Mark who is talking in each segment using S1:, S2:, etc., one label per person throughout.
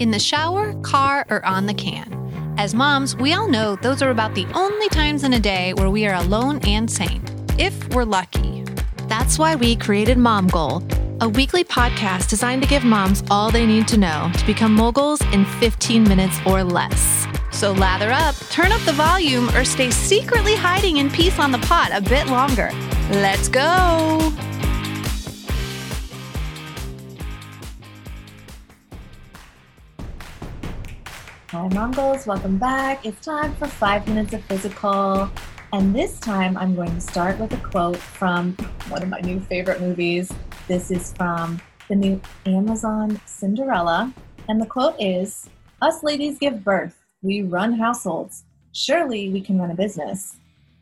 S1: in the shower, car, or on the can. As moms, we all know those are about the only times in a day where we are alone and sane, if we're lucky. That's why we created Mom Goal, a weekly podcast designed to give moms all they need to know to become moguls in 15 minutes or less. So lather up, turn up the volume, or stay secretly hiding in peace on the pot a bit longer. Let's go!
S2: Hi, Mom Goals. Welcome back. It's time for five minutes of physical. And this time I'm going to start with a quote from one of my new favorite movies. This is from the new Amazon Cinderella. And the quote is Us ladies give birth, we run households. Surely we can run a business.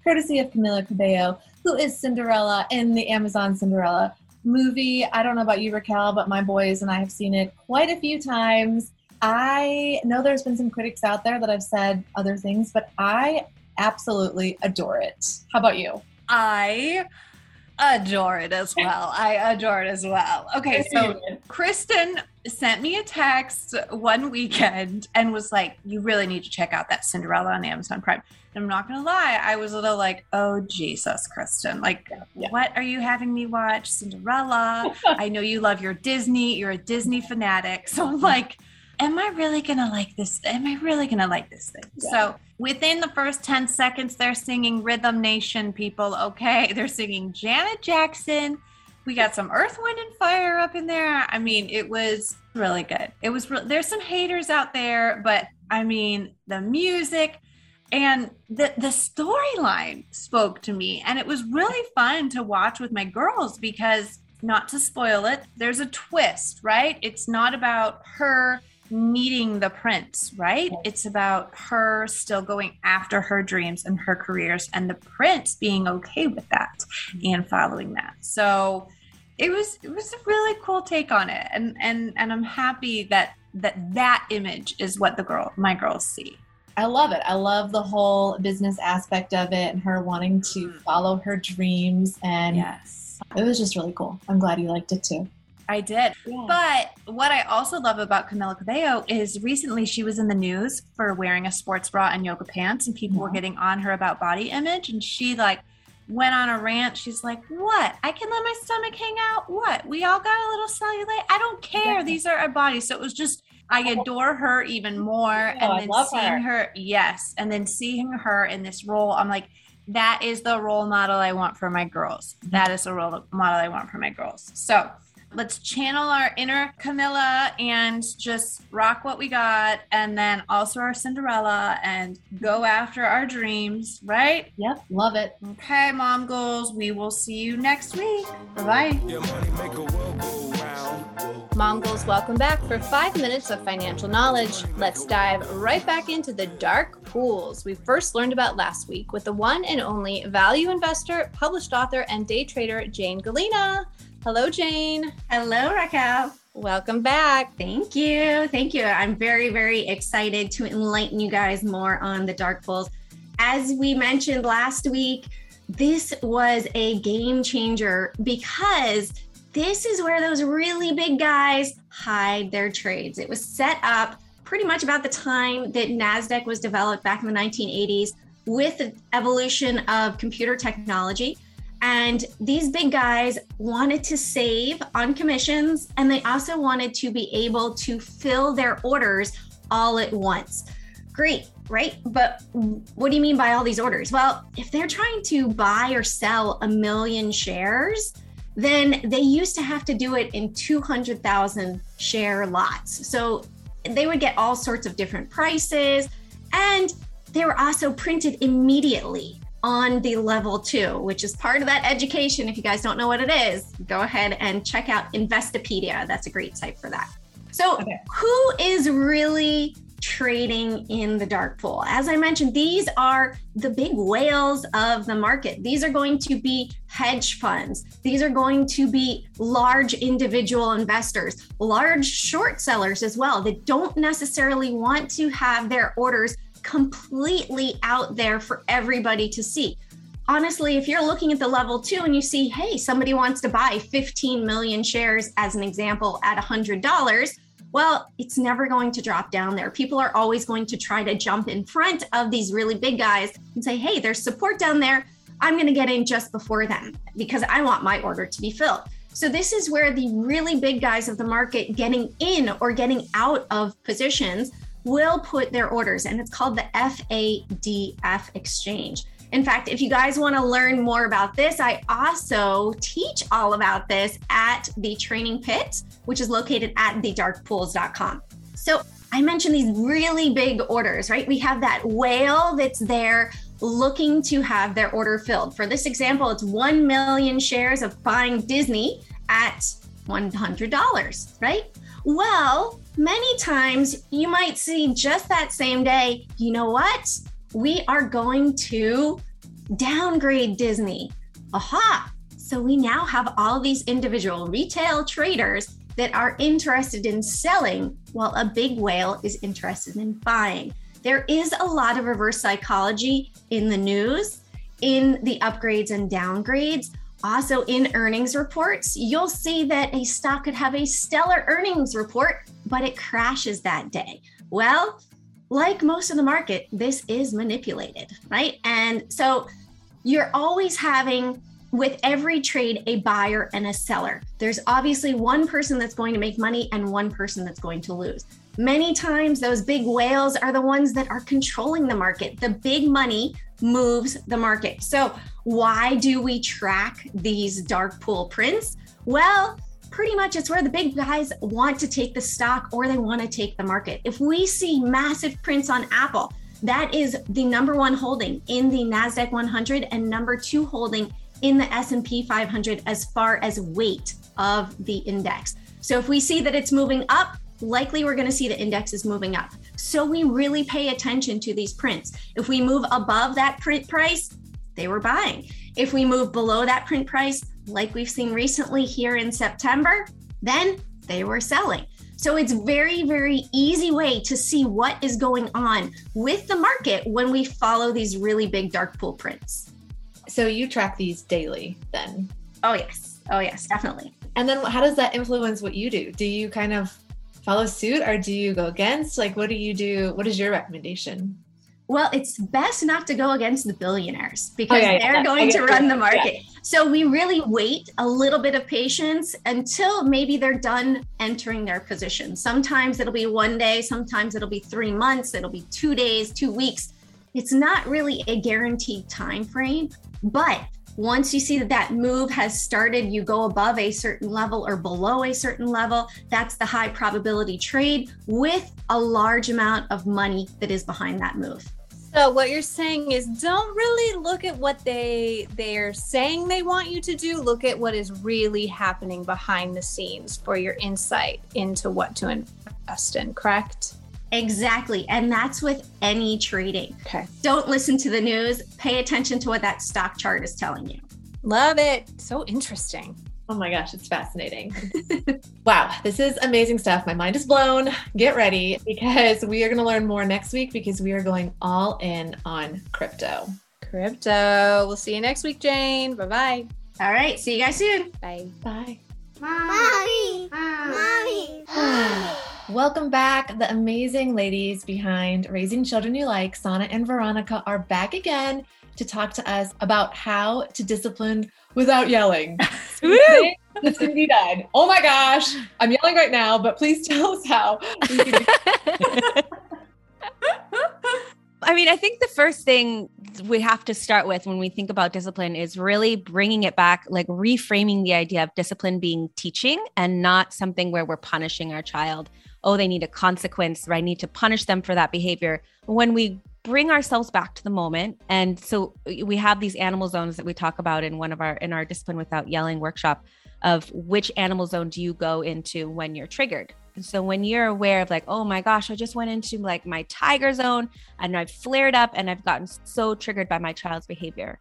S2: Courtesy of Camila Cabello, who is Cinderella in the Amazon Cinderella movie. I don't know about you, Raquel, but my boys and I have seen it quite a few times I know there's been some critics out there that have said other things, but I absolutely adore it. How about you?
S3: I adore it as well. I adore it as well. Okay, so Kristen sent me a text one weekend and was like, You really need to check out that Cinderella on Amazon Prime. And I'm not gonna lie, I was a little like, Oh Jesus, Kristen. Like, yeah. what are you having me watch? Cinderella. I know you love your Disney, you're a Disney fanatic. So I'm like, am I really gonna like this? Am I really gonna like this thing? Yeah. So within the first 10 seconds, they're singing Rhythm Nation people. Okay. They're singing Janet Jackson. We got some Earth, Wind, and Fire up in there. I mean, it was really good. It was, re- there's some haters out there, but I mean, the music and the, the storyline spoke to me. And it was really fun to watch with my girls because, not to spoil it, there's a twist, right? It's not about her meeting the prince, right? It's about her still going after her dreams and her careers and the prince being okay with that and following that. So it was it was a really cool take on it and and and I'm happy that that that image is what the girl my girls see.
S2: I love it. I love the whole business aspect of it and her wanting to mm. follow her dreams and yes. It was just really cool. I'm glad you liked it too.
S3: I did. Yeah. But what I also love about Camila Cabello is recently she was in the news for wearing a sports bra and yoga pants, and people were getting on her about body image. And she like went on a rant. She's like, What? I can let my stomach hang out? What? We all got a little cellulite. I don't care. Yeah. These are our bodies. So it was just I oh. adore her even more. Oh, and then seeing her. her, yes. And then seeing her in this role, I'm like, that is the role model I want for my girls. That is the role model I want for my girls. So let's channel our inner Camila and just rock what we got and then also our Cinderella and go after our dreams, right?
S2: Yep, love it.
S3: Okay, mom goals. We will see you next week. Bye bye.
S1: Mom Goals, welcome back for five minutes of financial knowledge. Let's dive right back into the dark pools we first learned about last week with the one and only value investor, published author, and day trader, Jane Galena. Hello, Jane.
S4: Hello, Raquel.
S1: Welcome back.
S4: Thank you. Thank you. I'm very, very excited to enlighten you guys more on the dark pools. As we mentioned last week, this was a game changer because this is where those really big guys hide their trades. It was set up pretty much about the time that NASDAQ was developed back in the 1980s with the evolution of computer technology. And these big guys wanted to save on commissions and they also wanted to be able to fill their orders all at once. Great, right? But what do you mean by all these orders? Well, if they're trying to buy or sell a million shares, then they used to have to do it in 200,000 share lots. So they would get all sorts of different prices and they were also printed immediately on the level two, which is part of that education. If you guys don't know what it is, go ahead and check out Investopedia. That's a great site for that. So, okay. who is really trading in the dark pool? As I mentioned, these are the big whales of the market. These are going to be hedge funds. These are going to be large individual investors, large short sellers as well that don't necessarily want to have their orders completely out there for everybody to see. Honestly, if you're looking at the level two and you see, hey, somebody wants to buy 15 million shares as an example at $100, Well, it's never going to drop down there. People are always going to try to jump in front of these really big guys and say, hey, there's support down there. I'm going to get in just before them because I want my order to be filled. So, this is where the really big guys of the market getting in or getting out of positions will put their orders, and it's called the FADF exchange. In fact, if you guys want to learn more about this, I also teach all about this at the training pit, which is located at thedarkpools.com. So I mentioned these really big orders, right? We have that whale that's there looking to have their order filled. For this example, it's 1 million shares of buying Disney at $100, right? Well, many times you might see just that same day, you know what? we are going to downgrade Disney. Aha! So we now have all these individual retail traders that are interested in selling while a big whale is interested in buying. There is a lot of reverse psychology in the news, in the upgrades and downgrades. Also, in earnings reports, you'll see that a stock could have a stellar earnings report, but it crashes that day. Well, like most of the market, this is manipulated, right? And so you're always having with every trade a buyer and a seller. There's obviously one person that's going to make money and one person that's going to lose. Many times, those big whales are the ones that are controlling the market. The big money moves the market. So, why do we track these dark pool prints? Well, pretty much it's where the big guys want to take the stock or they want to take the market. If we see massive prints on Apple, that is the number one holding in the Nasdaq 100 and number two holding in the S&P 500 as far as weight of the index. So if we see that it's moving up, likely we're going to see the index is moving up. So we really pay attention to these prints. If we move above that print price, they were buying. If we move below that print price, like we've seen recently here in September, then they were selling. So it's very, very easy way to see what is going on with the market when we follow these really big dark pool prints.
S2: So you track these daily then?
S4: Oh, yes. Oh, yes, definitely.
S2: And then how does that influence what you do? Do you kind of follow suit or do you go against? Like, what do you do? What is your recommendation?
S4: Well, it's best not to go against the billionaires oh, because oh, yeah, they're yeah. going to run the market. Yeah. So we really wait a little bit of patience until maybe they're done entering their position. Sometimes it'll be one day, sometimes it'll be 3 months, it'll be 2 days, 2 weeks. It's not really a guaranteed time frame, but once you see that that move has started, you go above a certain level or below a certain level. That's the high probability trade with a large amount of money that is behind that move.
S1: So what you're saying is don't really look at what they they're saying they want you to do. Look at what is really happening behind the scenes for your insight into what to invest in, correct?
S4: Exactly. And that's with any trading.
S1: Okay.
S4: Don't listen to the news. Pay attention to what that stock chart is telling you.
S1: Love it. So interesting.
S2: Oh my gosh, it's fascinating. wow, this is amazing stuff. My mind is blown. Get ready because we are going to learn more next week because we are going all in on crypto.
S1: Crypto. We'll see you next week, Jane. Bye bye.
S4: All right. See you guys soon.
S1: Bye.
S2: Bye.
S5: Mommy. Mommy.
S2: Welcome back. The amazing ladies behind Raising Children You Like, Sana and Veronica, are back again to talk to us about how to discipline without yelling. Cindy died. Oh my gosh, I'm yelling right now, but please tell us how.
S6: I mean, I think the first thing we have to start with when we think about discipline is really bringing it back, like reframing the idea of discipline being teaching and not something where we're punishing our child. Oh, they need a consequence, or I need to punish them for that behavior. When we bring ourselves back to the moment and so we have these animal zones that we talk about in one of our in our discipline without yelling workshop of which animal zone do you go into when you're triggered and so when you're aware of like oh my gosh i just went into like my tiger zone and i've flared up and i've gotten so triggered by my child's behavior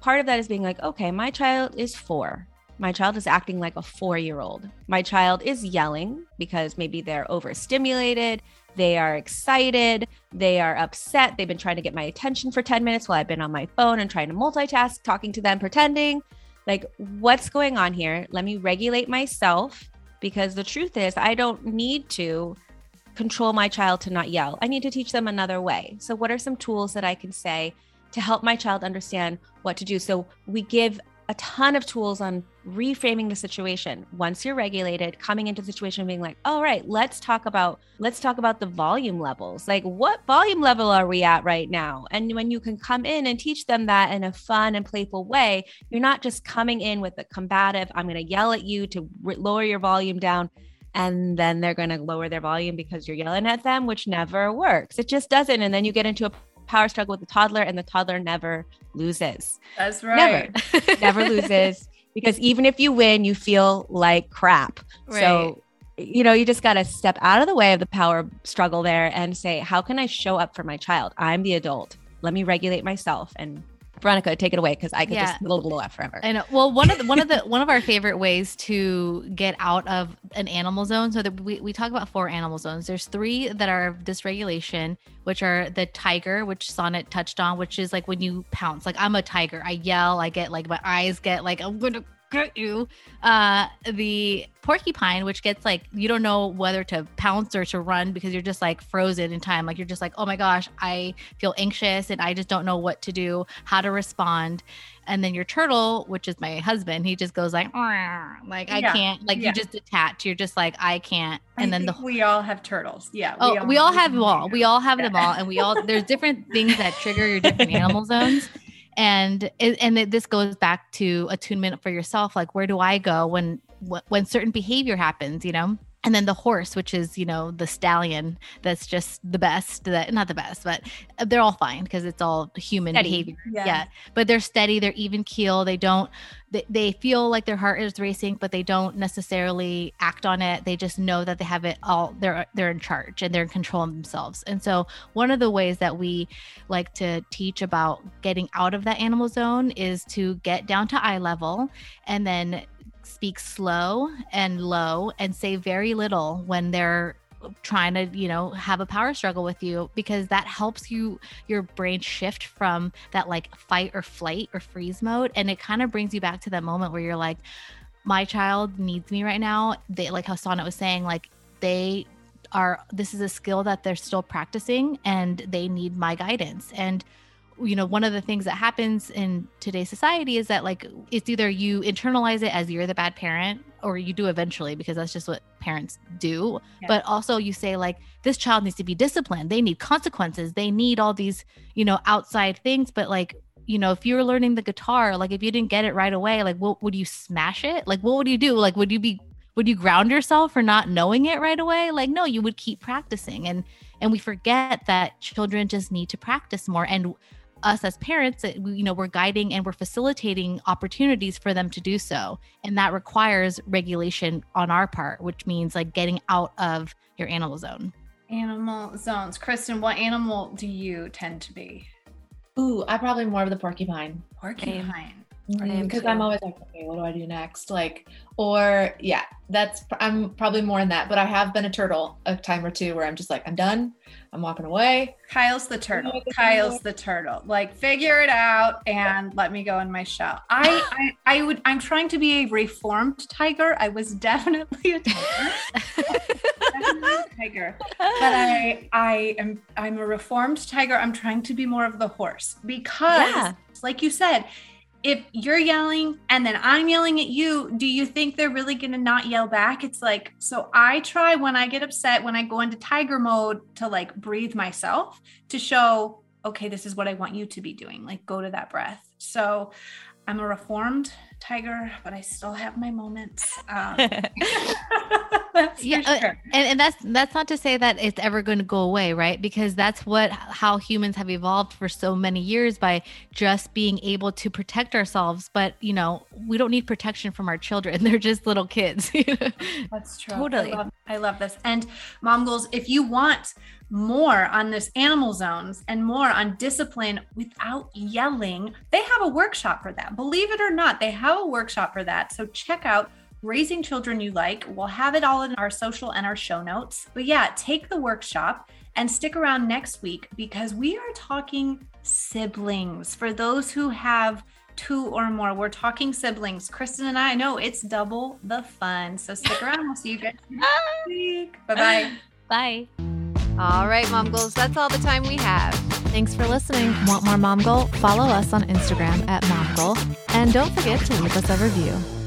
S6: part of that is being like okay my child is four my child is acting like a four year old. My child is yelling because maybe they're overstimulated, they are excited, they are upset. They've been trying to get my attention for 10 minutes while I've been on my phone and trying to multitask, talking to them, pretending. Like, what's going on here? Let me regulate myself because the truth is, I don't need to control my child to not yell. I need to teach them another way. So, what are some tools that I can say to help my child understand what to do? So, we give a ton of tools on reframing the situation. Once you're regulated coming into the situation being like all right let's talk about let's talk about the volume levels. Like what volume level are we at right now? And when you can come in and teach them that in a fun and playful way you're not just coming in with a combative i'm going to yell at you to re- lower your volume down and then they're going to lower their volume because you're yelling at them which never works. It just doesn't. And then you get into a power struggle with the toddler and the toddler never loses.
S3: That's right.
S6: Never, never loses because even if you win, you feel like crap. Right. So, you know, you just got to step out of the way of the power struggle there and say, how can I show up for my child? I'm the adult. Let me regulate myself and Veronica, take it away because I could yeah. just blah, blah, blah forever.
S1: I know. Well, one of the, one of the one of our favorite ways to get out of an animal zone. So that we, we talk about four animal zones. There's three that are dysregulation, which are the tiger, which Sonnet touched on, which is like when you pounce. Like I'm a tiger. I yell. I get like my eyes get like I'm gonna you. Uh, the porcupine, which gets like you don't know whether to pounce or to run because you're just like frozen in time. Like you're just like, oh my gosh, I feel anxious and I just don't know what to do, how to respond. And then your turtle, which is my husband, he just goes like, like I can't, like yeah. you just detach. You're just like, I can't. And
S3: I
S1: then the
S3: we all have turtles. Yeah.
S1: We oh, all we all have them all. We all have them all, and we all there's different things that trigger your different animal zones and and this goes back to attunement for yourself. Like where do i go when when certain behavior happens you know and then the horse which is you know the stallion that's just the best that not the best but uh, they're all fine because it's all human steady. behavior yeah. yeah. but they're steady they're even keel they don't they, they feel like their heart is racing but they don't necessarily act on it they just know that they have it all they're they're in charge and they're in control of themselves and so one of the ways that we like to teach about getting out of that animal zone is to get down to eye level and then speak slow and low and say very little when they're trying to you know have a power struggle with you because that helps you your brain shift from that like fight or flight or freeze mode. And it kind of brings you back to that moment where you're like my child needs me right now. They like how sonnet was saying like they are this is a skill that they're still practicing and they need my guidance. And you know one of the things that happens in today's society is that like it's either you internalize it as you're the bad parent or you do eventually because that's just what parents do. Yeah. but also you say like this child needs to be disciplined. They need consequences. They need all these you know outside things. But like you know if you were learning the guitar like if you didn't get it right away like what would you smash it? Like what would you do? Like would you be would you ground yourself for not knowing it right away? Like no you would keep practicing. And and we forget that children just need to practice more. And us as parents you know we're guiding and we're facilitating opportunities for them to do so. And that requires regulation on our part which means like getting out of your animal zone.
S3: Animal zones. Kristen what animal do you tend to be?
S2: Ooh i probably more of the porcupine.
S3: Porcupine
S2: because I'm always like, okay, what do I do next? Like, or yeah, that's I'm probably more in that. But I have been a turtle a time or two where I'm just like, I'm done. I'm walking away.
S3: Kyle's the turtle. Kyle's the turtle. Like, figure it out and let me go in my shell. I, I, I would. I'm trying to be a reformed tiger. I was definitely a tiger. definitely a tiger. But I, I am. I'm a reformed tiger. I'm trying to be more of the horse because, yeah. like you said if you're yelling and then I'm yelling at you, do you think they're really going to not yell back? It's like, so I try when I get upset, when I go into tiger mode to like breathe myself to show, okay, this is what I want you to be doing. Like, go to that breath. So I'm a reformed tiger, but I still have my moments. Um,
S1: yeah, sure. uh, and, and that's that's not to say that it's ever going to go away, right? Because that's what how humans have evolved for so many years by just being able to protect ourselves. But you know, we don't need protection from our children; they're just little kids.
S3: that's true. Totally, I love, I love this. And mom goals, if you want more on this animal zones and more on discipline without yelling, they have a workshop for that. Believe it or not, they have a workshop for that. So check out Raising Children You Like. We'll have it all in our social and our show notes. But yeah, take the workshop and stick around next week because we are talking siblings for those who have two or more. We're talking siblings. Kristen and I know it's double the fun. So stick around. We'll see you guys next week. Bye bye.
S6: Bye.
S1: All right, Mom Goals, that's all the time we have. Thanks for listening. Want more Mom Goal? Follow us on Instagram at Mom Goal. And don't forget to leave us a review.